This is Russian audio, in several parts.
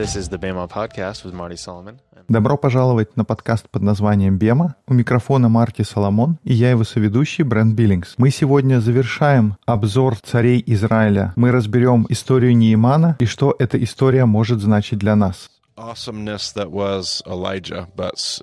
This is the Bama Podcast with Marty Solomon. Добро пожаловать на подкаст под названием «Бема». У микрофона Марти Соломон и я его соведущий Брент Биллингс. Мы сегодня завершаем обзор царей Израиля. Мы разберем историю Неимана и что эта история может значить для нас. awesomeness that was Elijah, but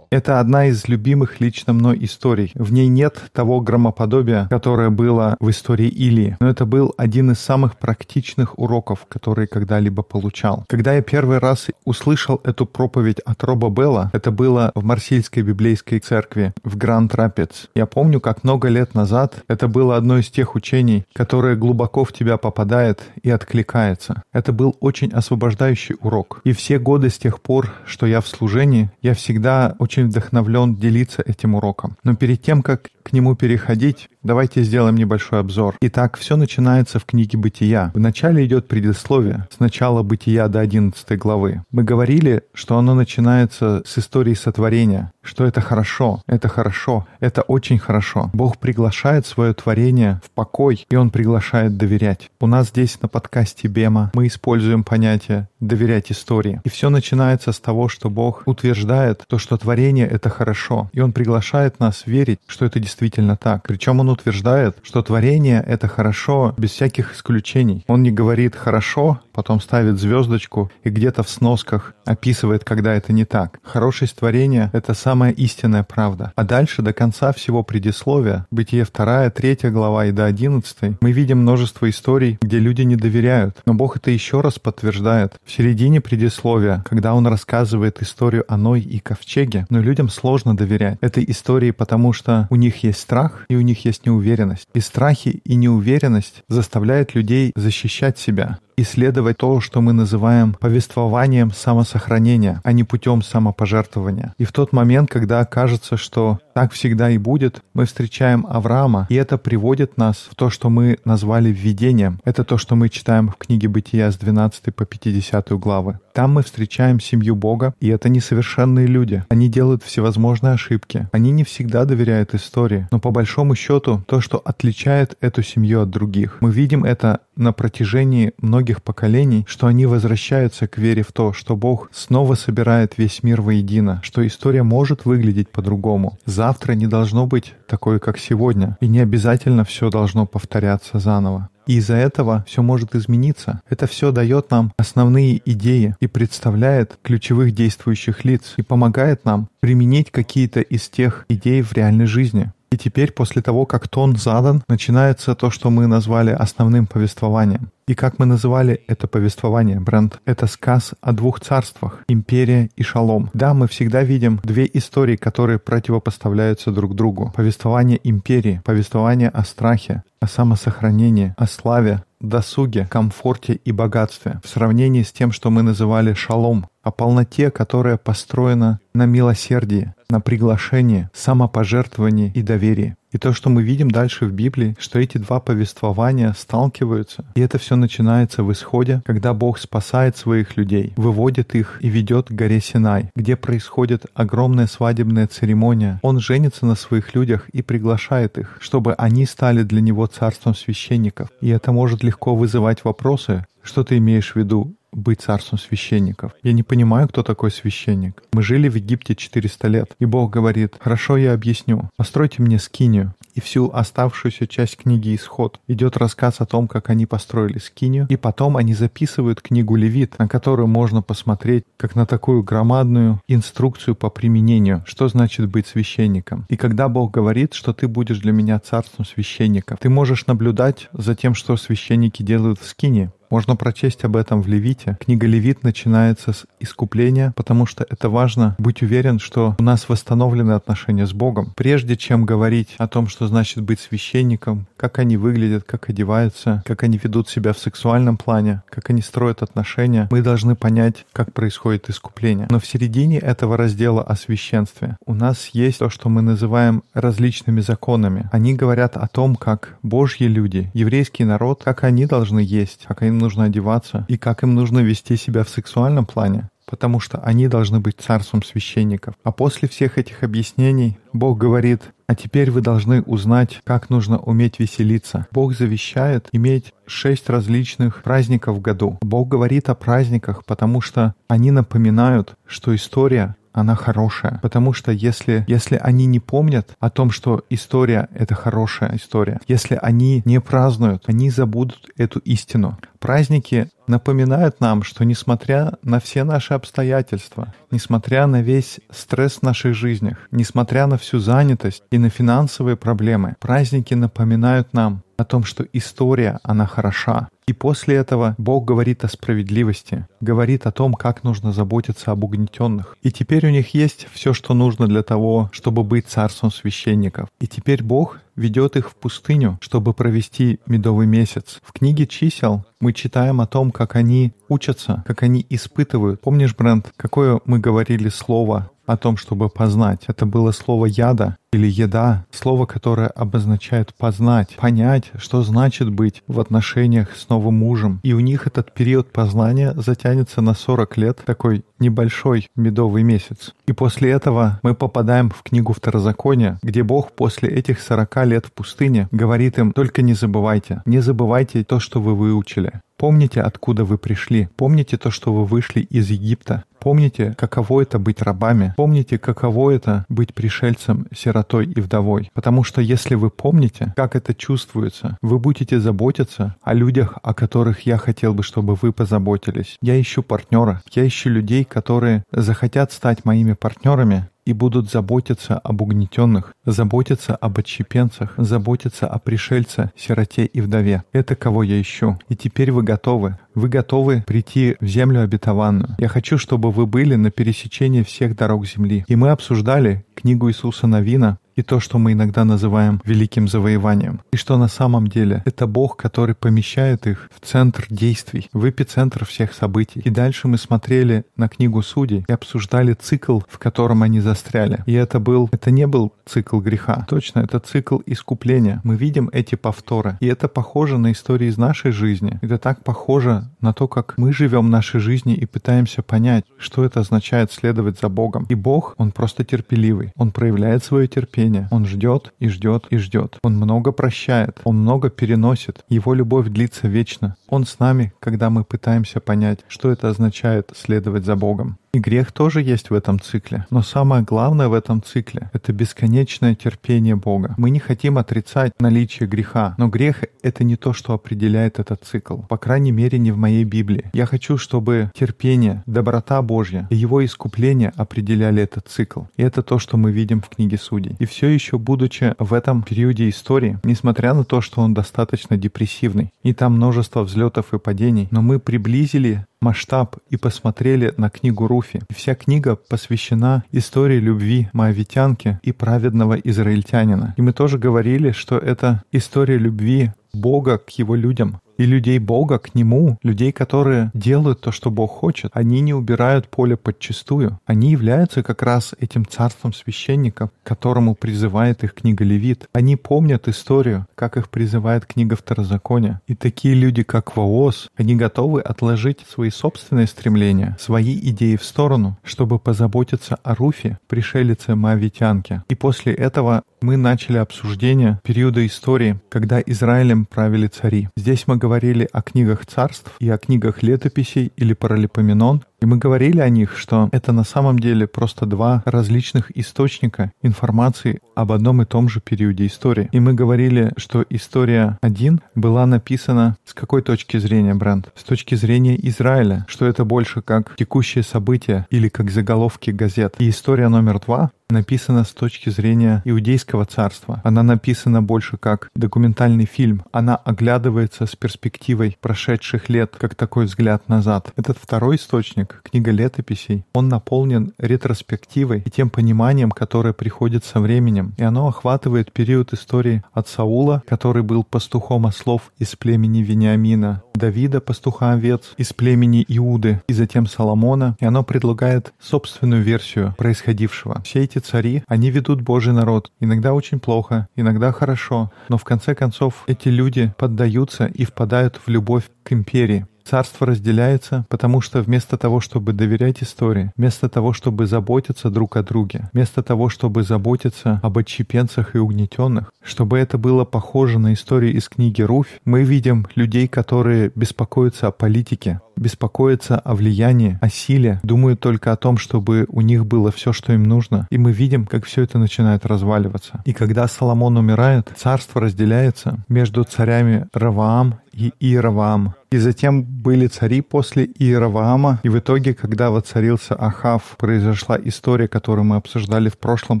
это одна из любимых лично мной историй. В ней нет того громоподобия, которое было в истории Илии, но это был один из самых практичных уроков, которые когда-либо получал. Когда я первый раз услышал эту проповедь от Роба Белла, это было в Марсильской библейской церкви в Гранд Рапидс. Я помню, как много лет назад это было одно из тех учений, которое глубоко в тебя попадает и откликается. Это был очень освобождающий урок. И все годы с тех пор, что я в служении, служении я всегда очень вдохновлен делиться этим уроком. Но перед тем, как к нему переходить, давайте сделаем небольшой обзор. Итак, все начинается в книге «Бытия». Вначале идет предисловие с начала «Бытия» до 11 главы. Мы говорили, что оно начинается с истории сотворения, что это хорошо, это хорошо, это очень хорошо. Бог приглашает свое творение в покой, и Он приглашает доверять. У нас здесь на подкасте Бема мы используем понятие «доверять истории». И все начинается с того, что Бог утверждает то, что творение — это хорошо, и Он приглашает нас верить, что это действительно так. Причем Он утверждает, что творение — это хорошо без всяких исключений. Он не говорит «хорошо», потом ставит звездочку и где-то в сносках описывает, когда это не так. Хорошесть творения — это самая истинная правда. А дальше до конца всего предисловия, Бытие 2, 3 глава и до 11, мы видим множество историй, где люди не доверяют. Но Бог это еще раз подтверждает. В середине предисловия, когда Он рассказывает историю о Ной и Ковчеге, но людям сложно доверять этой истории, потому что у них есть страх и у них есть неуверенность. И страхи и неуверенность заставляют людей защищать себя исследовать то, что мы называем повествованием самосохранения, а не путем самопожертвования. И в тот момент, когда кажется, что так всегда и будет, мы встречаем Авраама, и это приводит нас в то, что мы назвали введением. Это то, что мы читаем в книге Бытия с 12 по 50 главы. Там мы встречаем семью Бога, и это несовершенные люди. Они делают всевозможные ошибки. Они не всегда доверяют истории. Но по большому счету, то, что отличает эту семью от других, мы видим это на протяжении многих поколений, что они возвращаются к вере в то, что Бог снова собирает весь мир воедино, что история может выглядеть по-другому. Завтра не должно быть такое, как сегодня, и не обязательно все должно повторяться заново. И из-за этого все может измениться. Это все дает нам основные идеи и представляет ключевых действующих лиц и помогает нам применить какие-то из тех идей в реальной жизни. И теперь, после того, как тон задан, начинается то, что мы назвали основным повествованием. И как мы называли это повествование, Брент, это сказ о двух царствах, империя и шалом. Да, мы всегда видим две истории, которые противопоставляются друг другу. Повествование империи, повествование о страхе, о самосохранении, о славе, досуге, комфорте и богатстве в сравнении с тем, что мы называли шалом, о полноте, которая построена на милосердии, на приглашении, самопожертвовании и доверии. И то, что мы видим дальше в Библии, что эти два повествования сталкиваются. И это все начинается в исходе, когда Бог спасает своих людей, выводит их и ведет к горе Синай, где происходит огромная свадебная церемония. Он женится на своих людях и приглашает их, чтобы они стали для него царством священников. И это может легко вызывать вопросы, что ты имеешь в виду? Быть царством священников. Я не понимаю, кто такой священник. Мы жили в Египте 400 лет, и Бог говорит, хорошо, я объясню. Постройте мне скинию. И всю оставшуюся часть книги «Исход» идет рассказ о том, как они построили скинию, и потом они записывают книгу Левит, на которую можно посмотреть как на такую громадную инструкцию по применению, что значит быть священником. И когда Бог говорит, что ты будешь для меня царством священников, ты можешь наблюдать за тем, что священники делают в скине, можно прочесть об этом в Левите. Книга Левит начинается с искупления, потому что это важно быть уверен, что у нас восстановлены отношения с Богом. Прежде чем говорить о том, что значит быть священником, как они выглядят, как одеваются, как они ведут себя в сексуальном плане, как они строят отношения, мы должны понять, как происходит искупление. Но в середине этого раздела о священстве у нас есть то, что мы называем различными законами. Они говорят о том, как Божьи люди, еврейский народ, как они должны есть, как они нужно одеваться и как им нужно вести себя в сексуальном плане. потому что они должны быть царством священников. А после всех этих объяснений Бог говорит, а теперь вы должны узнать, как нужно уметь веселиться. Бог завещает иметь шесть различных праздников в году. Бог говорит о праздниках, потому что они напоминают, что история она хорошая. Потому что если, если они не помнят о том, что история — это хорошая история, если они не празднуют, они забудут эту истину. Праздники напоминают нам, что несмотря на все наши обстоятельства, несмотря на весь стресс в наших жизнях, несмотря на всю занятость и на финансовые проблемы, праздники напоминают нам о том, что история, она хороша. И после этого Бог говорит о справедливости, говорит о том, как нужно заботиться об угнетенных. И теперь у них есть все, что нужно для того, чтобы быть царством священников. И теперь Бог ведет их в пустыню, чтобы провести медовый месяц. В книге чисел мы читаем о том, как они учатся, как они испытывают. Помнишь, Брент, какое мы говорили слово о том, чтобы познать? Это было слово «яда» или «еда», слово, которое обозначает познать, понять, что значит быть в отношениях с новым мужем. И у них этот период познания затянется на 40 лет, такой небольшой медовый месяц. И после этого мы попадаем в книгу Второзакония, где Бог после этих 40 лет в пустыне говорит им, только не забывайте, не забывайте то, что вы выучили. Помните, откуда вы пришли. Помните то, что вы вышли из Египта. Помните, каково это быть рабами. Помните, каково это быть пришельцем, сиротой и вдовой. Потому что если вы помните, как это чувствуется, вы будете заботиться о людях, о которых я хотел бы, чтобы вы позаботились. Я ищу партнера. Я ищу людей, которые захотят стать моими партнерами, и будут заботиться об угнетенных, заботиться об отщепенцах, заботиться о пришельце, сироте и вдове. Это кого я ищу. И теперь вы готовы. Вы готовы прийти в землю обетованную. Я хочу, чтобы вы были на пересечении всех дорог земли. И мы обсуждали книгу Иисуса Новина, и то, что мы иногда называем великим завоеванием. И что на самом деле это Бог, который помещает их в центр действий, в эпицентр всех событий. И дальше мы смотрели на книгу Судей и обсуждали цикл, в котором они застряли. И это был, это не был цикл греха. Точно, это цикл искупления. Мы видим эти повторы. И это похоже на истории из нашей жизни. Это так похоже на то, как мы живем нашей жизни и пытаемся понять, что это означает следовать за Богом. И Бог, Он просто терпеливый. Он проявляет свое терпение терпения. Он ждет и ждет и ждет. Он много прощает, он много переносит. Его любовь длится вечно. Он с нами, когда мы пытаемся понять, что это означает следовать за Богом. И грех тоже есть в этом цикле. Но самое главное в этом цикле — это бесконечное терпение Бога. Мы не хотим отрицать наличие греха, но грех — это не то, что определяет этот цикл. По крайней мере, не в моей Библии. Я хочу, чтобы терпение, доброта Божья и его искупление определяли этот цикл. И это то, что мы видим в книге Судей. И все еще будучи в этом периоде истории, несмотря на то, что он достаточно депрессивный, и там множество взлетов и падений, но мы приблизили масштаб и посмотрели на книгу Руфи. Вся книга посвящена истории любви моавитянки и праведного израильтянина. И мы тоже говорили, что это история любви Бога к его людям, и людей Бога к Нему, людей, которые делают то, что Бог хочет, они не убирают поле подчистую. Они являются как раз этим царством священников, которому призывает их книга Левит. Они помнят историю, как их призывает книга Второзакония. И такие люди, как Ваос, они готовы отложить свои собственные стремления, свои идеи в сторону, чтобы позаботиться о Руфе, пришелице Моавитянке. И после этого мы начали обсуждение периода истории, когда Израилем правили цари. Здесь мы говорили о книгах царств и о книгах летописей или паралипоменон, и мы говорили о них, что это на самом деле просто два различных источника информации об одном и том же периоде истории. И мы говорили, что история один была написана с какой точки зрения, Бренд? С точки зрения Израиля, что это больше как текущее событие или как заголовки газет. И история номер два написана с точки зрения иудейского царства. Она написана больше как документальный фильм. Она оглядывается с перспективой прошедших лет, как такой взгляд назад. Этот второй источник, книга летописей, он наполнен ретроспективой и тем пониманием, которое приходит со временем. И оно охватывает период истории от Саула, который был пастухом ослов из племени Вениамина, Давида, пастуха овец из племени Иуды, и затем Соломона, и оно предлагает собственную версию происходившего. Все эти цари, они ведут Божий народ. Иногда очень плохо, иногда хорошо, но в конце концов эти люди поддаются и впадают в любовь к империи. Царство разделяется, потому что вместо того, чтобы доверять истории, вместо того, чтобы заботиться друг о друге, вместо того, чтобы заботиться об отщепенцах и угнетенных, чтобы это было похоже на историю из книги Руфь, мы видим людей, которые беспокоятся о политике, беспокоятся о влиянии, о силе, думают только о том, чтобы у них было все, что им нужно. И мы видим, как все это начинает разваливаться. И когда Соломон умирает, царство разделяется между царями Раваам и Иераваам. И затем были цари после Иераваама, и в итоге, когда воцарился Ахав, произошла история, которую мы обсуждали в прошлом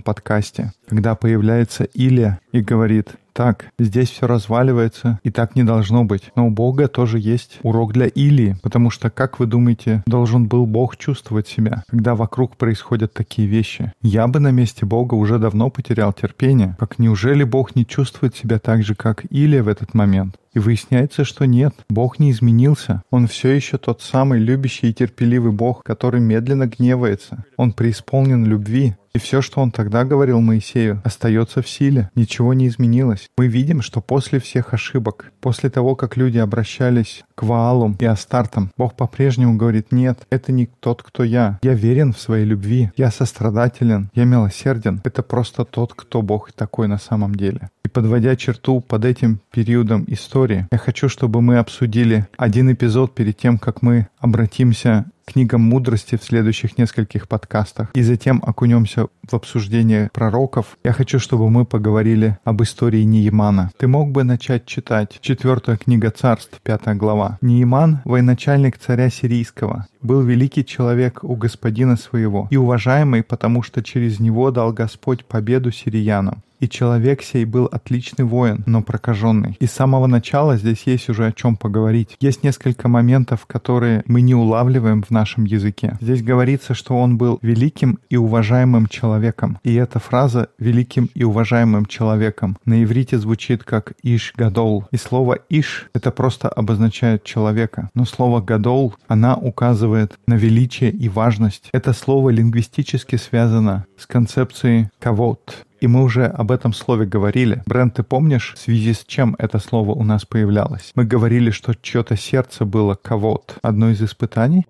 подкасте, когда появляется Илия и говорит, так, здесь все разваливается, и так не должно быть. Но у Бога тоже есть урок для Илии, потому что, как вы думаете, должен был Бог чувствовать себя, когда вокруг происходят такие вещи? Я бы на месте Бога уже давно потерял терпение. Как неужели Бог не чувствует себя так же, как Илия в этот момент? И выясняется, что нет, Бог не изменился. Он все еще тот самый любящий и терпеливый Бог, который медленно гневается. Он преисполнен любви. И все, что он тогда говорил Моисею, остается в силе. Ничего не изменилось. Мы видим, что после всех ошибок, после того, как люди обращались к Ваалу и Астартам, Бог по-прежнему говорит, нет, это не тот, кто я. Я верен в своей любви. Я сострадателен. Я милосерден. Это просто тот, кто Бог такой на самом деле. И подводя черту под этим периодом истории, я хочу, чтобы мы обсудили один эпизод перед тем, как мы обратимся книгам мудрости в следующих нескольких подкастах. И затем окунемся в обсуждение пророков. Я хочу, чтобы мы поговорили об истории Неемана. Ты мог бы начать читать четвертая книга царств, пятая глава. Нееман, военачальник царя сирийского, был великий человек у господина своего и уважаемый, потому что через него дал Господь победу сириянам. И человек сей был отличный воин, но прокаженный. И с самого начала здесь есть уже о чем поговорить. Есть несколько моментов, которые мы не улавливаем в нашем языке. Здесь говорится, что он был великим и уважаемым человеком. И эта фраза «великим и уважаемым человеком» на иврите звучит как «иш гадол». И слово «иш» — это просто обозначает человека. Но слово «гадол» она указывает на величие и важность. Это слово лингвистически связано с концепцией «кавот», и мы уже об этом слове говорили. Брент, ты помнишь, в связи с чем это слово у нас появлялось? Мы говорили, что чье-то сердце было кавот. Одно из испытаний?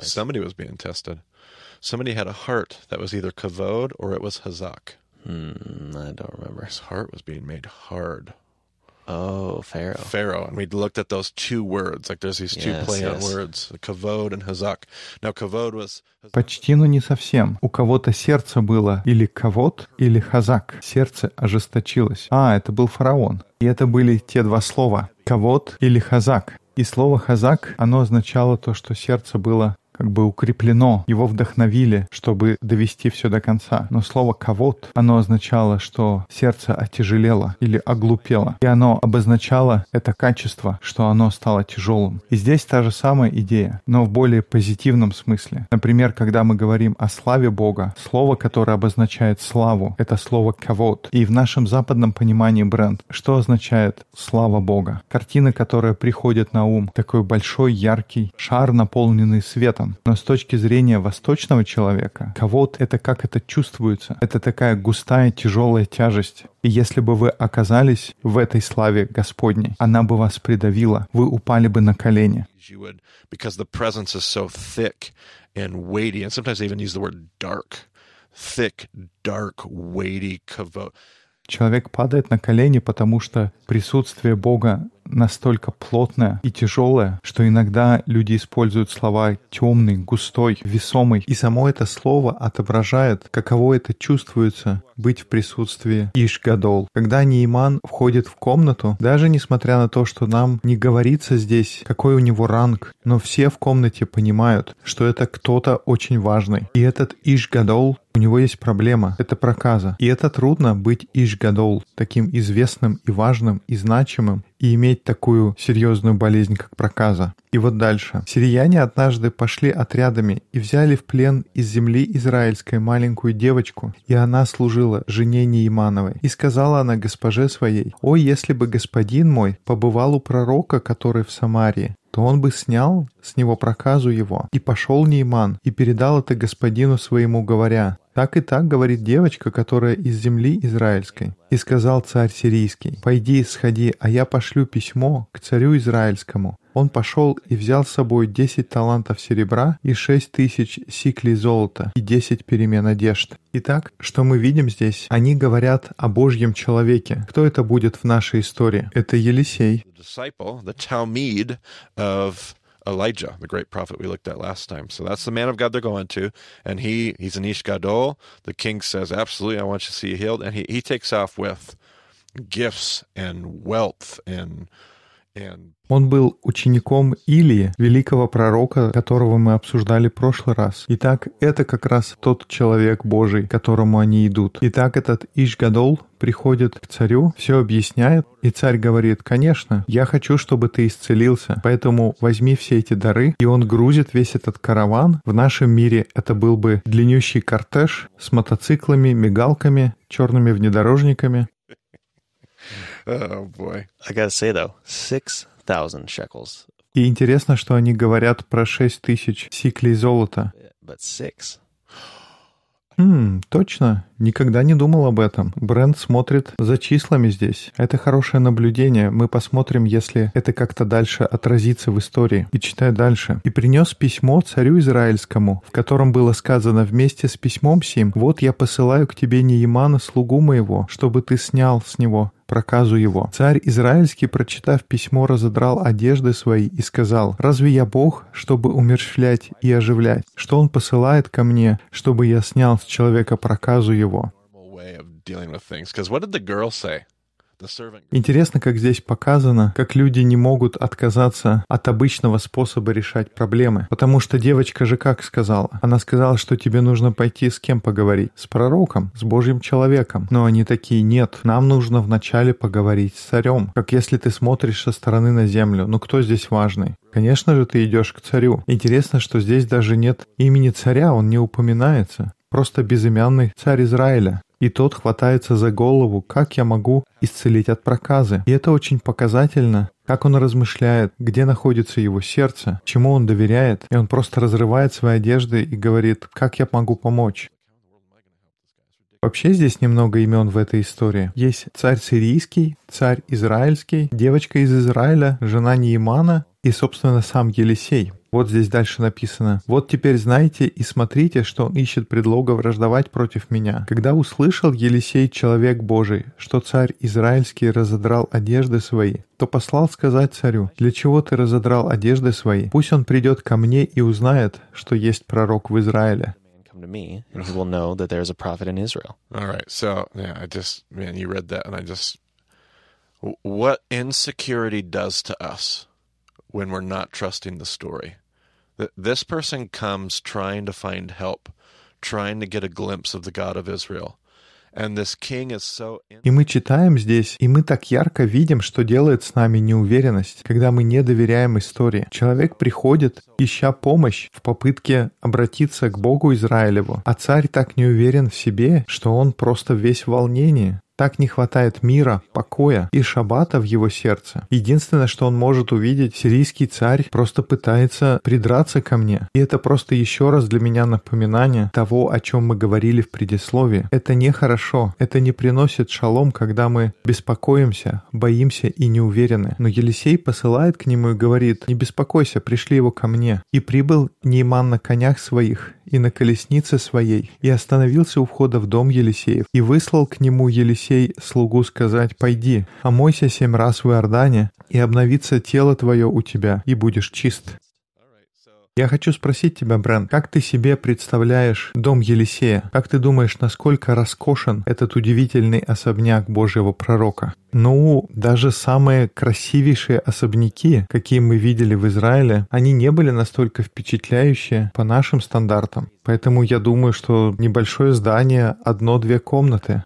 Somebody was being tested. Somebody had a heart that was either kavod or it was hazak. Hmm, I don't remember. His heart was being made hard. Oh, Pharaoh. Pharaoh, and we looked at those two words. Like there's these two Yes, play on yes. words, kavod and hazak. Now kavod was Почти, но не совсем. У кого-то сердце было или кавот, или хазак. Сердце ожесточилось. А, это был фараон. И это были те два слова. Кавот или хазак. И слово хазак, оно означало то, что сердце было как бы укреплено, его вдохновили, чтобы довести все до конца. Но слово «кавот», оно означало, что сердце отяжелело или оглупело. И оно обозначало это качество, что оно стало тяжелым. И здесь та же самая идея, но в более позитивном смысле. Например, когда мы говорим о славе Бога, слово, которое обозначает славу, это слово «кавот». И в нашем западном понимании бренд, что означает «слава Бога»? Картина, которая приходит на ум, такой большой, яркий шар, наполненный светом. Но с точки зрения восточного человека, кавот — это как это чувствуется. Это такая густая, тяжелая тяжесть. И если бы вы оказались в этой славе Господней, она бы вас придавила, вы упали бы на колени. thick dark, weighty. Человек падает на колени, потому что присутствие Бога настолько плотное и тяжелое, что иногда люди используют слова темный, густой, весомый. И само это слово отображает, каково это чувствуется быть в присутствии Ишгадол. Когда Нейман входит в комнату, даже несмотря на то, что нам не говорится здесь, какой у него ранг, но все в комнате понимают, что это кто-то очень важный. И этот Ишгадол у него есть проблема, это проказа. И это трудно быть Ишгадол, таким известным и важным и значимым, и иметь такую серьезную болезнь, как проказа. И вот дальше. Сирияне однажды пошли отрядами и взяли в плен из земли израильской маленькую девочку, и она служила жене Неимановой. И сказала она госпоже своей, «О, если бы господин мой побывал у пророка, который в Самарии, то он бы снял с него проказу его. И пошел Нейман, и передал это господину своему, говоря, «Так и так, — говорит девочка, которая из земли израильской». И сказал царь сирийский, «Пойди, сходи, а я пошлю письмо к царю израильскому, Он пошел и взял с собой 10 талантов серебра и 6 тысяч сиклей золота и 10 перемен одежд. Итак, что мы видим здесь? Они говорят о Божьем человеке. Кто это будет в нашей истории? Это Елисей. Elijah, the great prophet we looked at last time. So that's the man of God they're going to. And he he's an Ish Gadol. The king says, Absolutely, I want you to see you healed. And he, he takes off with gifts and wealth and Он был учеником Илии, великого пророка, которого мы обсуждали в прошлый раз. Итак, это как раз тот человек Божий, к которому они идут. Итак, этот Ишгадол приходит к царю, все объясняет, и царь говорит, конечно, я хочу, чтобы ты исцелился, поэтому возьми все эти дары, и он грузит весь этот караван. В нашем мире это был бы длиннющий кортеж с мотоциклами, мигалками, черными внедорожниками. oh boy. I gotta say though, six thousand shekels, И интересно, что они говорят про шесть тысяч сиклей золота. but six. Хм, точно. Никогда не думал об этом. Бренд смотрит за числами здесь. Это хорошее наблюдение. Мы посмотрим, если это как-то дальше отразится в истории. И читаю дальше. «И принес письмо царю Израильскому, в котором было сказано вместе с письмом сим, «Вот я посылаю к тебе Неемана, слугу моего, чтобы ты снял с него проказу его. Царь Израильский, прочитав письмо, разодрал одежды свои и сказал, «Разве я Бог, чтобы умерщвлять и оживлять? Что Он посылает ко мне, чтобы я снял с человека проказу его?» Интересно, как здесь показано, как люди не могут отказаться от обычного способа решать проблемы. Потому что девочка же как сказала? Она сказала, что тебе нужно пойти с кем поговорить? С пророком, с Божьим человеком. Но они такие, нет, нам нужно вначале поговорить с царем. Как если ты смотришь со стороны на землю. Ну кто здесь важный? Конечно же, ты идешь к царю. Интересно, что здесь даже нет имени царя, он не упоминается. Просто безымянный царь Израиля. И тот хватается за голову, как я могу исцелить от проказы. И это очень показательно, как он размышляет, где находится его сердце, чему он доверяет. И он просто разрывает свои одежды и говорит, как я могу помочь. Вообще здесь немного имен в этой истории. Есть царь сирийский, царь израильский, девочка из Израиля, жена Неимана и, собственно, сам Елисей. Вот здесь дальше написано. «Вот теперь знайте и смотрите, что он ищет предлога враждовать против меня. Когда услышал Елисей, человек Божий, что царь Израильский разодрал одежды свои, то послал сказать царю, «Для чего ты разодрал одежды свои? Пусть он придет ко мне и узнает, что есть пророк в Израиле». Come to me, and he will know that there is a prophet in Israel. All right. So, yeah, I just, man, you read that and I just, what insecurity does to us when we're not trusting the story. Th- This person comes trying to find help, trying to get a glimpse of the God of Israel. И мы читаем здесь, и мы так ярко видим, что делает с нами неуверенность, когда мы не доверяем истории. Человек приходит, ища помощь в попытке обратиться к Богу Израилеву, а царь так не уверен в себе, что он просто весь в волнении. Так не хватает мира, покоя и шаббата в его сердце. Единственное, что он может увидеть, сирийский царь просто пытается придраться ко мне. И это просто еще раз для меня напоминание того, о чем мы говорили в предисловии. Это нехорошо, это не приносит шалом, когда мы беспокоимся, боимся и не уверены. Но Елисей посылает к нему и говорит, «Не беспокойся, пришли его ко мне». И прибыл Нейман на конях своих и на колеснице своей, и остановился у входа в дом Елисеев, и выслал к нему Елисей слугу сказать, «Пойди, омойся семь раз в Иордане, и обновится тело твое у тебя, и будешь чист». Я хочу спросить тебя, Брэн, как ты себе представляешь дом Елисея? Как ты думаешь, насколько роскошен этот удивительный особняк Божьего пророка? Ну, даже самые красивейшие особняки, какие мы видели в Израиле, они не были настолько впечатляющие по нашим стандартам. Поэтому я думаю, что небольшое здание, одно-две комнаты,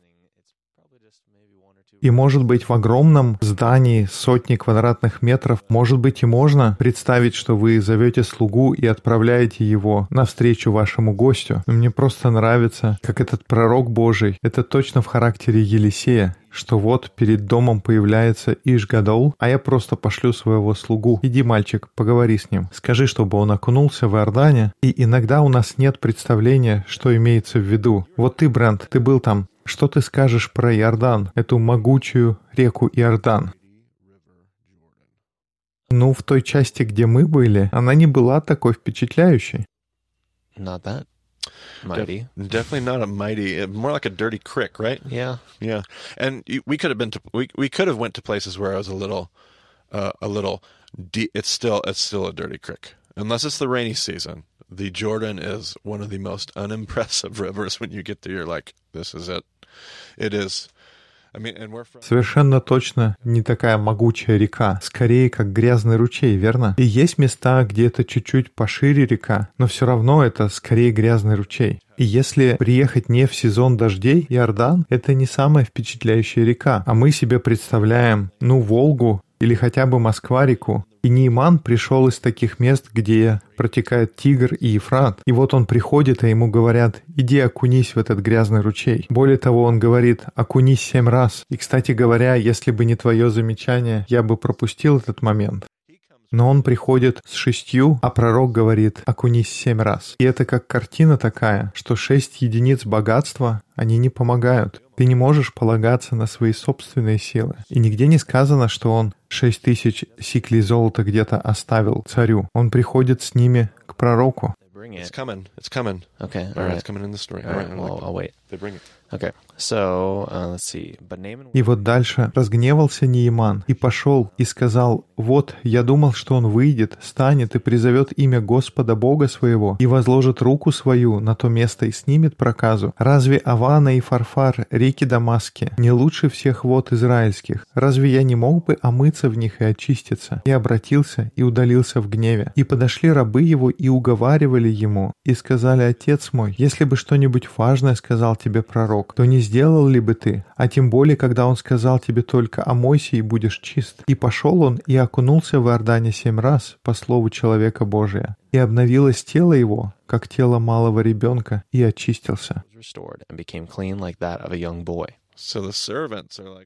и может быть в огромном здании сотни квадратных метров, может быть и можно представить, что вы зовете слугу и отправляете его навстречу вашему гостю. Мне просто нравится, как этот пророк Божий, это точно в характере Елисея, что вот перед домом появляется Ишгадол, а я просто пошлю своего слугу. Иди, мальчик, поговори с ним. Скажи, чтобы он окунулся в Иордане. И иногда у нас нет представления, что имеется в виду. Вот ты, Брент, ты был там. Что ты скажешь про Иордан, эту могучую реку Иордан? Ну, в той части, где мы были, она не была такой впечатляющей. Not that mighty. Definitely not a mighty, uh, more like a dirty crick, right? Yeah. Yeah, and we could have been to we we could have went to places where I was a little, uh, a little. De- it's still it's still a dirty creek unless it's the rainy season. The Jordan is one of the most unimpressive rivers. When you get there, you're like, this is it. Совершенно точно не такая могучая река, скорее как грязный ручей, верно? И есть места, где это чуть-чуть пошире река, но все равно это скорее грязный ручей. И если приехать не в сезон дождей, Иордан — это не самая впечатляющая река, а мы себе представляем, ну, Волгу или хотя бы Москва-реку. И Нейман пришел из таких мест, где протекает Тигр и Ефрат. И вот он приходит, а ему говорят, иди окунись в этот грязный ручей. Более того, он говорит, окунись семь раз. И, кстати говоря, если бы не твое замечание, я бы пропустил этот момент. Но он приходит с шестью, а пророк говорит «окунись семь раз». И это как картина такая, что шесть единиц богатства, они не помогают. Ты не можешь полагаться на свои собственные силы. И нигде не сказано, что он шесть тысяч сиклей золота где-то оставил царю. Он приходит с ними к пророку. It's it. coming. It's coming. Okay. All right, it's coming in the story. All right. Well, I'll wait. They bring it. Uh. И вот дальше разгневался Неиман и пошел и сказал, «Вот, я думал, что он выйдет, станет и призовет имя Господа Бога своего и возложит руку свою на то место и снимет проказу. Разве Авана и Фарфар, реки Дамаски, не лучше всех вод израильских? Разве я не мог бы омыться в них и очиститься?» И обратился и удалился в гневе. И подошли рабы его и уговаривали ему, и сказали, «Отец мой, если бы что-нибудь важное сказал тебе пророк, то не сделал ли бы ты? А тем более, когда он сказал тебе только «омойся и будешь чист». И пошел он и окунулся в Иордане семь раз, по слову человека Божия. И обновилось тело его, как тело малого ребенка, и очистился.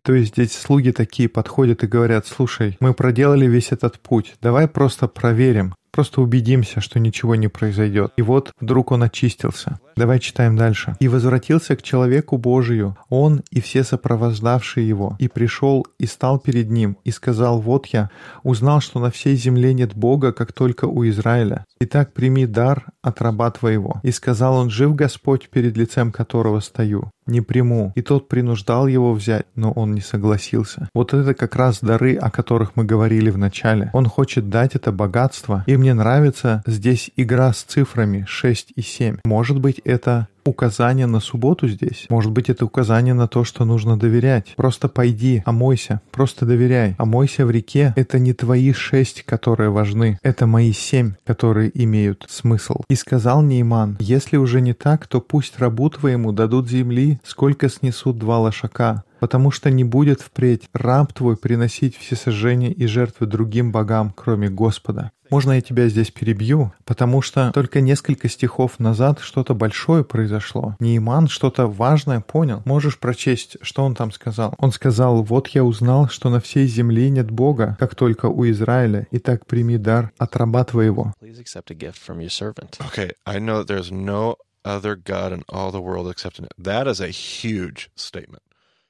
То есть здесь слуги такие подходят и говорят, слушай, мы проделали весь этот путь, давай просто проверим, просто убедимся, что ничего не произойдет. И вот вдруг он очистился. Давай читаем дальше. «И возвратился к человеку Божию, он и все сопровождавшие его, и пришел и стал перед ним, и сказал, вот я, узнал, что на всей земле нет Бога, как только у Израиля. Итак, прими дар от раба твоего. И сказал он, жив Господь, перед лицем которого стою. Не приму. И тот принуждал его взять, но он не согласился. Вот это как раз дары, о которых мы говорили в начале. Он хочет дать это богатство. И мне нравится здесь игра с цифрами 6 и 7. Может быть, это указание на субботу здесь. Может быть, это указание на то, что нужно доверять. Просто пойди, омойся, просто доверяй. Омойся в реке — это не твои шесть, которые важны. Это мои семь, которые имеют смысл. И сказал Нейман, если уже не так, то пусть рабу твоему дадут земли, сколько снесут два лошака потому что не будет впредь раб твой приносить всесожжения и жертвы другим богам, кроме Господа. Можно я тебя здесь перебью? Потому что только несколько стихов назад что-то большое произошло. Нейман что-то важное понял. Можешь прочесть, что он там сказал? Он сказал, вот я узнал, что на всей земле нет Бога, как только у Израиля, и так прими дар от раба твоего. Okay, I know there's no other God in all the world except in it. That is a huge statement.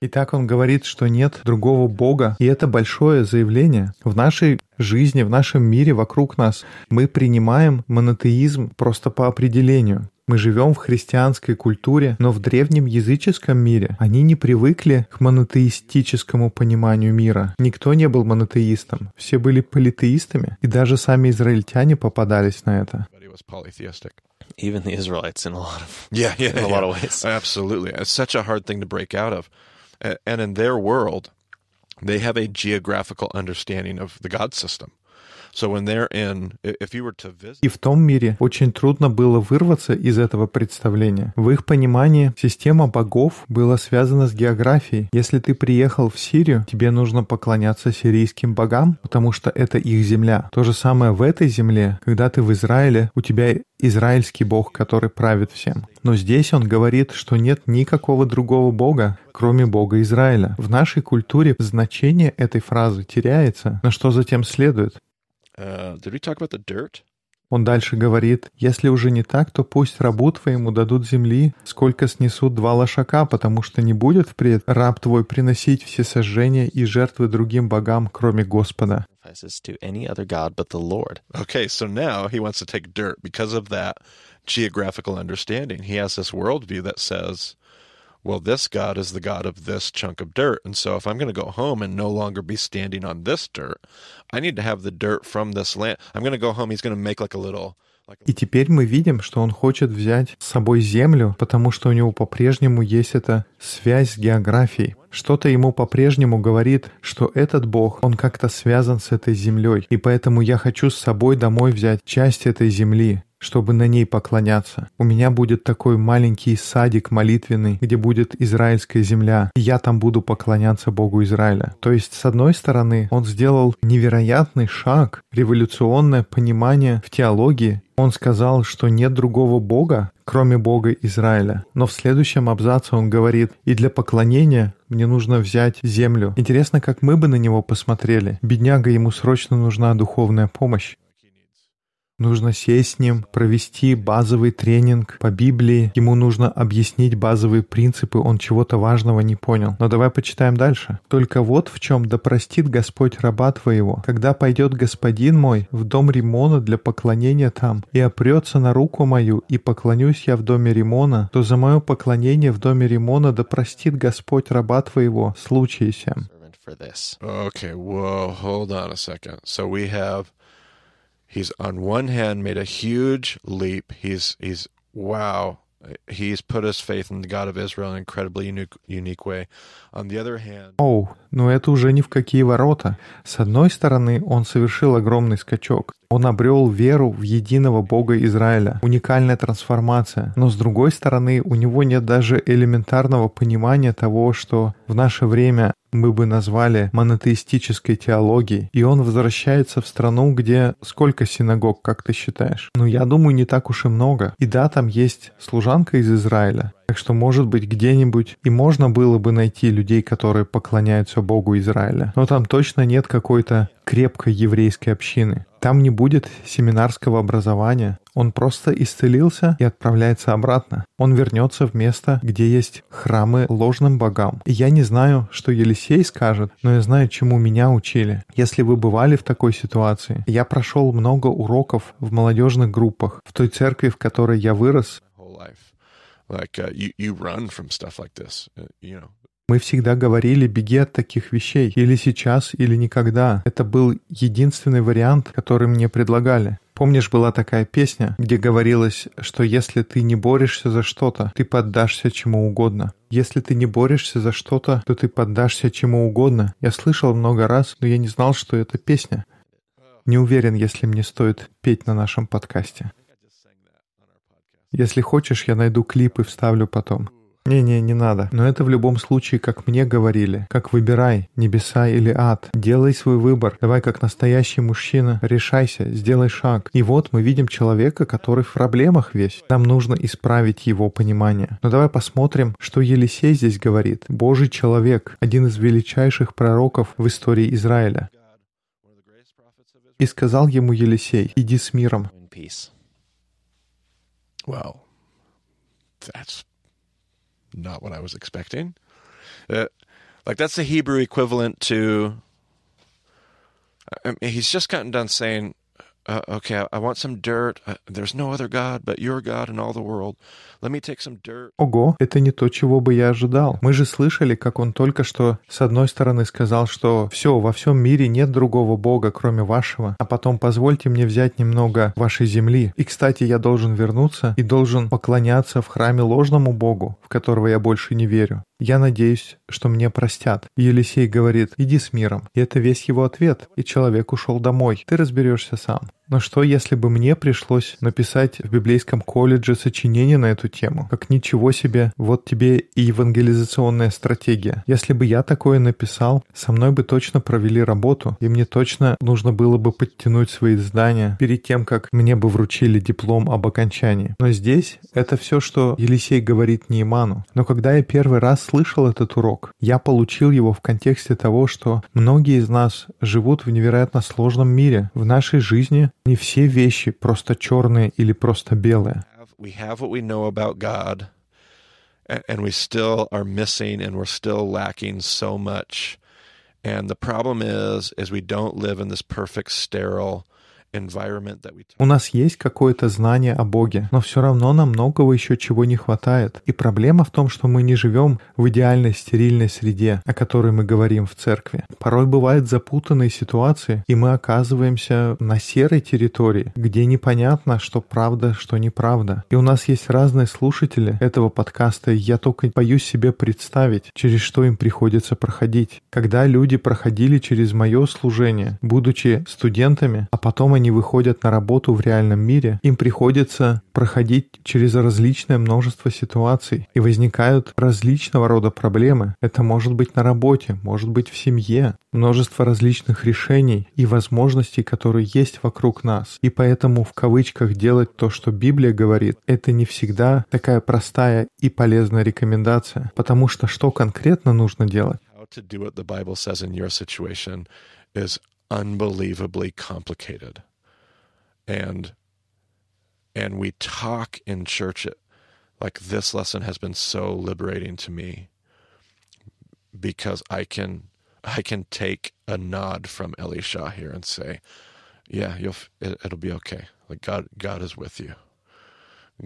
Итак, он говорит, что нет другого Бога, и это большое заявление. В нашей жизни, в нашем мире вокруг нас мы принимаем монотеизм просто по определению. Мы живем в христианской культуре, но в древнем языческом мире они не привыкли к монотеистическому пониманию мира. Никто не был монотеистом, все были политеистами, и даже сами израильтяне попадались на это. Even the Israelites in a lot of Yeah, yeah, in a yeah. lot of ways. Absolutely. It's such a hard thing to break out of. And in their world, they have a geographical understanding of the God system. И в том мире очень трудно было вырваться из этого представления. В их понимании система богов была связана с географией. Если ты приехал в Сирию, тебе нужно поклоняться сирийским богам, потому что это их земля. То же самое в этой земле, когда ты в Израиле, у тебя израильский бог, который правит всем. Но здесь он говорит, что нет никакого другого бога, кроме бога Израиля. В нашей культуре значение этой фразы теряется, на что затем следует. Uh, did we talk about the dirt? Он дальше говорит, «Если уже не так, то пусть рабу твоему дадут земли, сколько снесут два лошака, потому что не будет впредь раб твой приносить все сожжения и жертвы другим богам, кроме Господа». Okay, so now he wants to take dirt because of that geographical understanding. He has this worldview that says, well, this God is the God of this chunk of dirt. And so if I'm going to go home and no longer be standing on this dirt, I need to have the dirt from this land. I'm going to go home. He's going to make like a little. И теперь мы видим, что он хочет взять с собой землю, потому что у него по-прежнему есть эта связь с географией. Что-то ему по-прежнему говорит, что этот Бог, он как-то связан с этой землей, и поэтому я хочу с собой домой взять часть этой земли, чтобы на ней поклоняться. У меня будет такой маленький садик молитвенный, где будет израильская земля, и я там буду поклоняться Богу Израиля. То есть, с одной стороны, он сделал невероятный шаг, революционное понимание в теологии. Он сказал, что нет другого Бога, кроме Бога Израиля. Но в следующем абзаце он говорит, и для поклонения мне нужно взять землю. Интересно, как мы бы на него посмотрели. Бедняга, ему срочно нужна духовная помощь. Нужно сесть с ним, провести базовый тренинг по Библии. Ему нужно объяснить базовые принципы, он чего-то важного не понял. Но давай почитаем дальше. «Только вот в чем да простит Господь раба твоего, когда пойдет Господин мой в дом Римона для поклонения там, и опрется на руку мою, и поклонюсь я в доме Римона, то за мое поклонение в доме Римона да простит Господь раба твоего, случай сем». Servant for this. Okay, whoa, hold on a second. So we have he's on one hand made a huge leap. He's he's wow. He's put his faith in the God of Israel in an incredibly unique unique way. On the other hand, Оу, но это уже ни в какие ворота. С одной стороны, он совершил огромный скачок. Он обрел веру в единого Бога Израиля. Уникальная трансформация. Но с другой стороны, у него нет даже элементарного понимания того, что в наше время мы бы назвали монотеистической теологией. И он возвращается в страну, где сколько синагог, как ты считаешь? Ну, я думаю, не так уж и много. И да, там есть служанка из Израиля. Так что, может быть, где-нибудь и можно было бы найти людей, которые поклоняются Богу Израиля. Но там точно нет какой-то крепкой еврейской общины. Там не будет семинарского образования. Он просто исцелился и отправляется обратно. Он вернется в место, где есть храмы ложным богам. И я не знаю, что Елисей скажет, но я знаю, чему меня учили. Если вы бывали в такой ситуации, я прошел много уроков в молодежных группах. В той церкви, в которой я вырос, like uh, you you run from stuff like this. Uh, you know, Мы всегда говорили «беги от таких вещей» или сейчас, или никогда. Это был единственный вариант, который мне предлагали. Помнишь, была такая песня, где говорилось, что если ты не борешься за что-то, ты поддашься чему угодно. Если ты не борешься за что-то, то ты поддашься чему угодно. Я слышал много раз, но я не знал, что это песня. Не уверен, если мне стоит петь на нашем подкасте. Если хочешь, я найду клип и вставлю потом. Не-не, не надо. Но это в любом случае, как мне говорили. Как выбирай, небеса или ад. Делай свой выбор. Давай как настоящий мужчина. Решайся, сделай шаг. И вот мы видим человека, который в проблемах весь. Нам нужно исправить его понимание. Но давай посмотрим, что Елисей здесь говорит. Божий человек, один из величайших пророков в истории Израиля. И сказал ему Елисей, иди с миром. Well, that's not what I was expecting. Uh, like that's the Hebrew equivalent to. I mean, he's just gotten done saying, uh, "Okay, I, want some dirt. Uh, there's no other God but your God in all the world. Let me take some dirt." Ого, это не то, чего бы я ожидал. Мы же слышали, как он только что с одной стороны сказал, что все, во всем мире нет другого Бога, кроме вашего, а потом позвольте мне взять немного вашей земли. И, кстати, я должен вернуться и должен поклоняться в храме ложному Богу, в которого я больше не верю. Я надеюсь, что мне простят. Елисей говорит, иди с миром. И это весь его ответ. И человек ушел домой. Ты разберешься сам. Но что, если бы мне пришлось написать в библейском колледже сочинение на эту тему? Как ничего себе, вот тебе и евангелизационная стратегия. Если бы я такое написал, со мной бы точно провели работу, и мне точно нужно было бы подтянуть свои знания перед тем, как мне бы вручили диплом об окончании. Но здесь это все, что Елисей говорит Нейману. Но когда я первый раз слышал этот урок, я получил его в контексте того, что многие из нас живут в невероятно сложном мире. В нашей жизни не все вещи просто черные или просто белые. We have what we know about God, a- and we still are missing, and we're still lacking so much And the problem is, is we don't live in this perfect, sterile environment that we У нас есть какое-то знание о Боге, но все равно нам многого еще чего не хватает. И проблема в том, что мы не живем в идеальной стерильной среде, о которой мы говорим в церкви. Порой бывают запутанные ситуации, и мы оказываемся на серой территории, где непонятно, что правда, что неправда. И у нас есть разные слушатели этого подкаста, и я только боюсь себе представить, через что им приходится проходить. Когда люди проходили через мое служение, будучи студентами, а потом они выходят на работу в реальном мире, им приходится проходить через различное множество ситуаций, и возникают различного рода проблемы. Это может быть на работе, может быть в семье, множество различных решений и возможностей, которые есть вокруг нас. И поэтому в кавычках делать то, что Библия говорит, это не всегда такая простая и полезная рекомендация, потому что что конкретно нужно делать? unbelievably complicated. And and we talk in church it like this lesson has been so liberating to me because I can I can take a nod from Elisha here and say, yeah, you'll f- it, it'll be okay. Like God God is with you.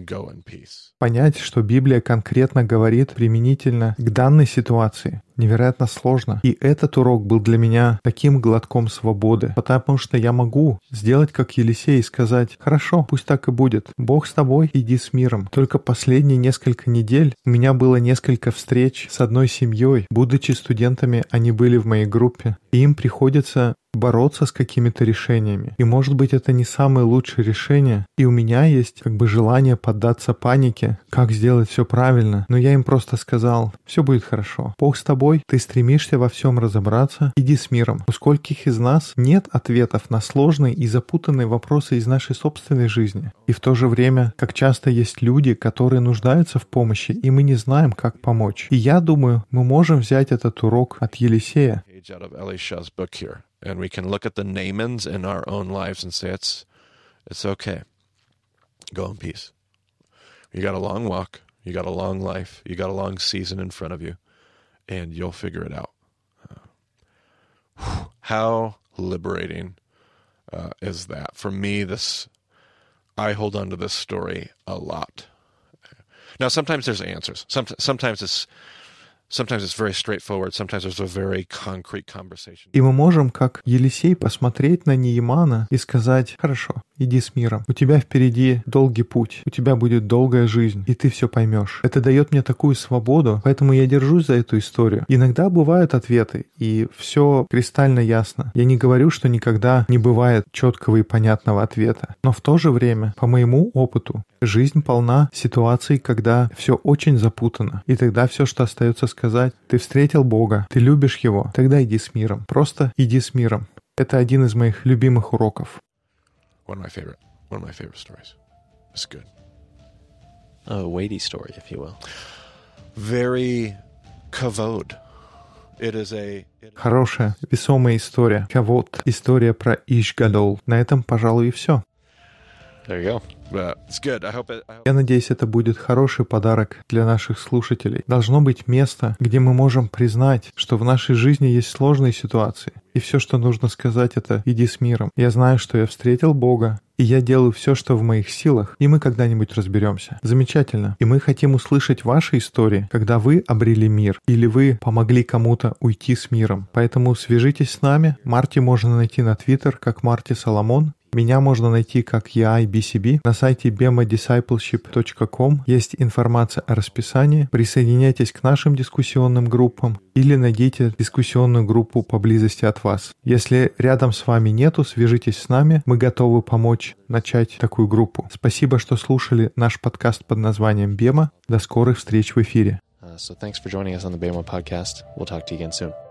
Go in peace. Понять, что Библия конкретно говорит применительно к данной ситуации, Невероятно сложно. И этот урок был для меня таким глотком свободы, потому что я могу сделать как Елисей и сказать, хорошо, пусть так и будет, Бог с тобой, иди с миром. Только последние несколько недель у меня было несколько встреч с одной семьей. Будучи студентами, они были в моей группе, и им приходится бороться с какими-то решениями. И может быть это не самое лучшее решение. И у меня есть как бы желание поддаться панике, как сделать все правильно. Но я им просто сказал, все будет хорошо. Бог с тобой, ты стремишься во всем разобраться, иди с миром. У скольких из нас нет ответов на сложные и запутанные вопросы из нашей собственной жизни. И в то же время, как часто есть люди, которые нуждаются в помощи, и мы не знаем, как помочь. И я думаю, мы можем взять этот урок от Елисея. You got a long walk, you got a long life, you got a long season in front of you, and you'll figure it out. Uh, how liberating uh, is that? For me, this I hold on to this story a lot. Now, sometimes there's answers. Some, sometimes it's И мы можем, как Елисей, посмотреть на Неемана и сказать, хорошо, иди с миром. У тебя впереди долгий путь, у тебя будет долгая жизнь, и ты все поймешь. Это дает мне такую свободу, поэтому я держусь за эту историю. Иногда бывают ответы, и все кристально ясно. Я не говорю, что никогда не бывает четкого и понятного ответа. Но в то же время, по моему опыту, жизнь полна ситуаций, когда все очень запутано. И тогда все, что остается сказать, ты встретил Бога, ты любишь Его, тогда иди с миром. Просто иди с миром. Это один из моих любимых уроков. One of my favorite, one of my favorite stories. It's good. A weighty story, if you will. Very kavod. It is a. It, Хорошая, весомая история. Кавод. История про Ишгадол. На этом, пожалуй, и все. There you go. Я надеюсь, это будет хороший подарок для наших слушателей. Должно быть место, где мы можем признать, что в нашей жизни есть сложные ситуации. И все, что нужно сказать, это «иди с миром». Я знаю, что я встретил Бога, и я делаю все, что в моих силах, и мы когда-нибудь разберемся. Замечательно. И мы хотим услышать ваши истории, когда вы обрели мир, или вы помогли кому-то уйти с миром. Поэтому свяжитесь с нами. Марти можно найти на Твиттер как Марти Соломон, меня можно найти как EIBCB. На сайте bemadiscipleship.com есть информация о расписании. Присоединяйтесь к нашим дискуссионным группам или найдите дискуссионную группу поблизости от вас. Если рядом с вами нету, свяжитесь с нами. Мы готовы помочь начать такую группу. Спасибо, что слушали наш подкаст под названием «Бема». До скорых встреч в эфире. Uh, so thanks for joining us on the Bama podcast. We'll talk to you again soon.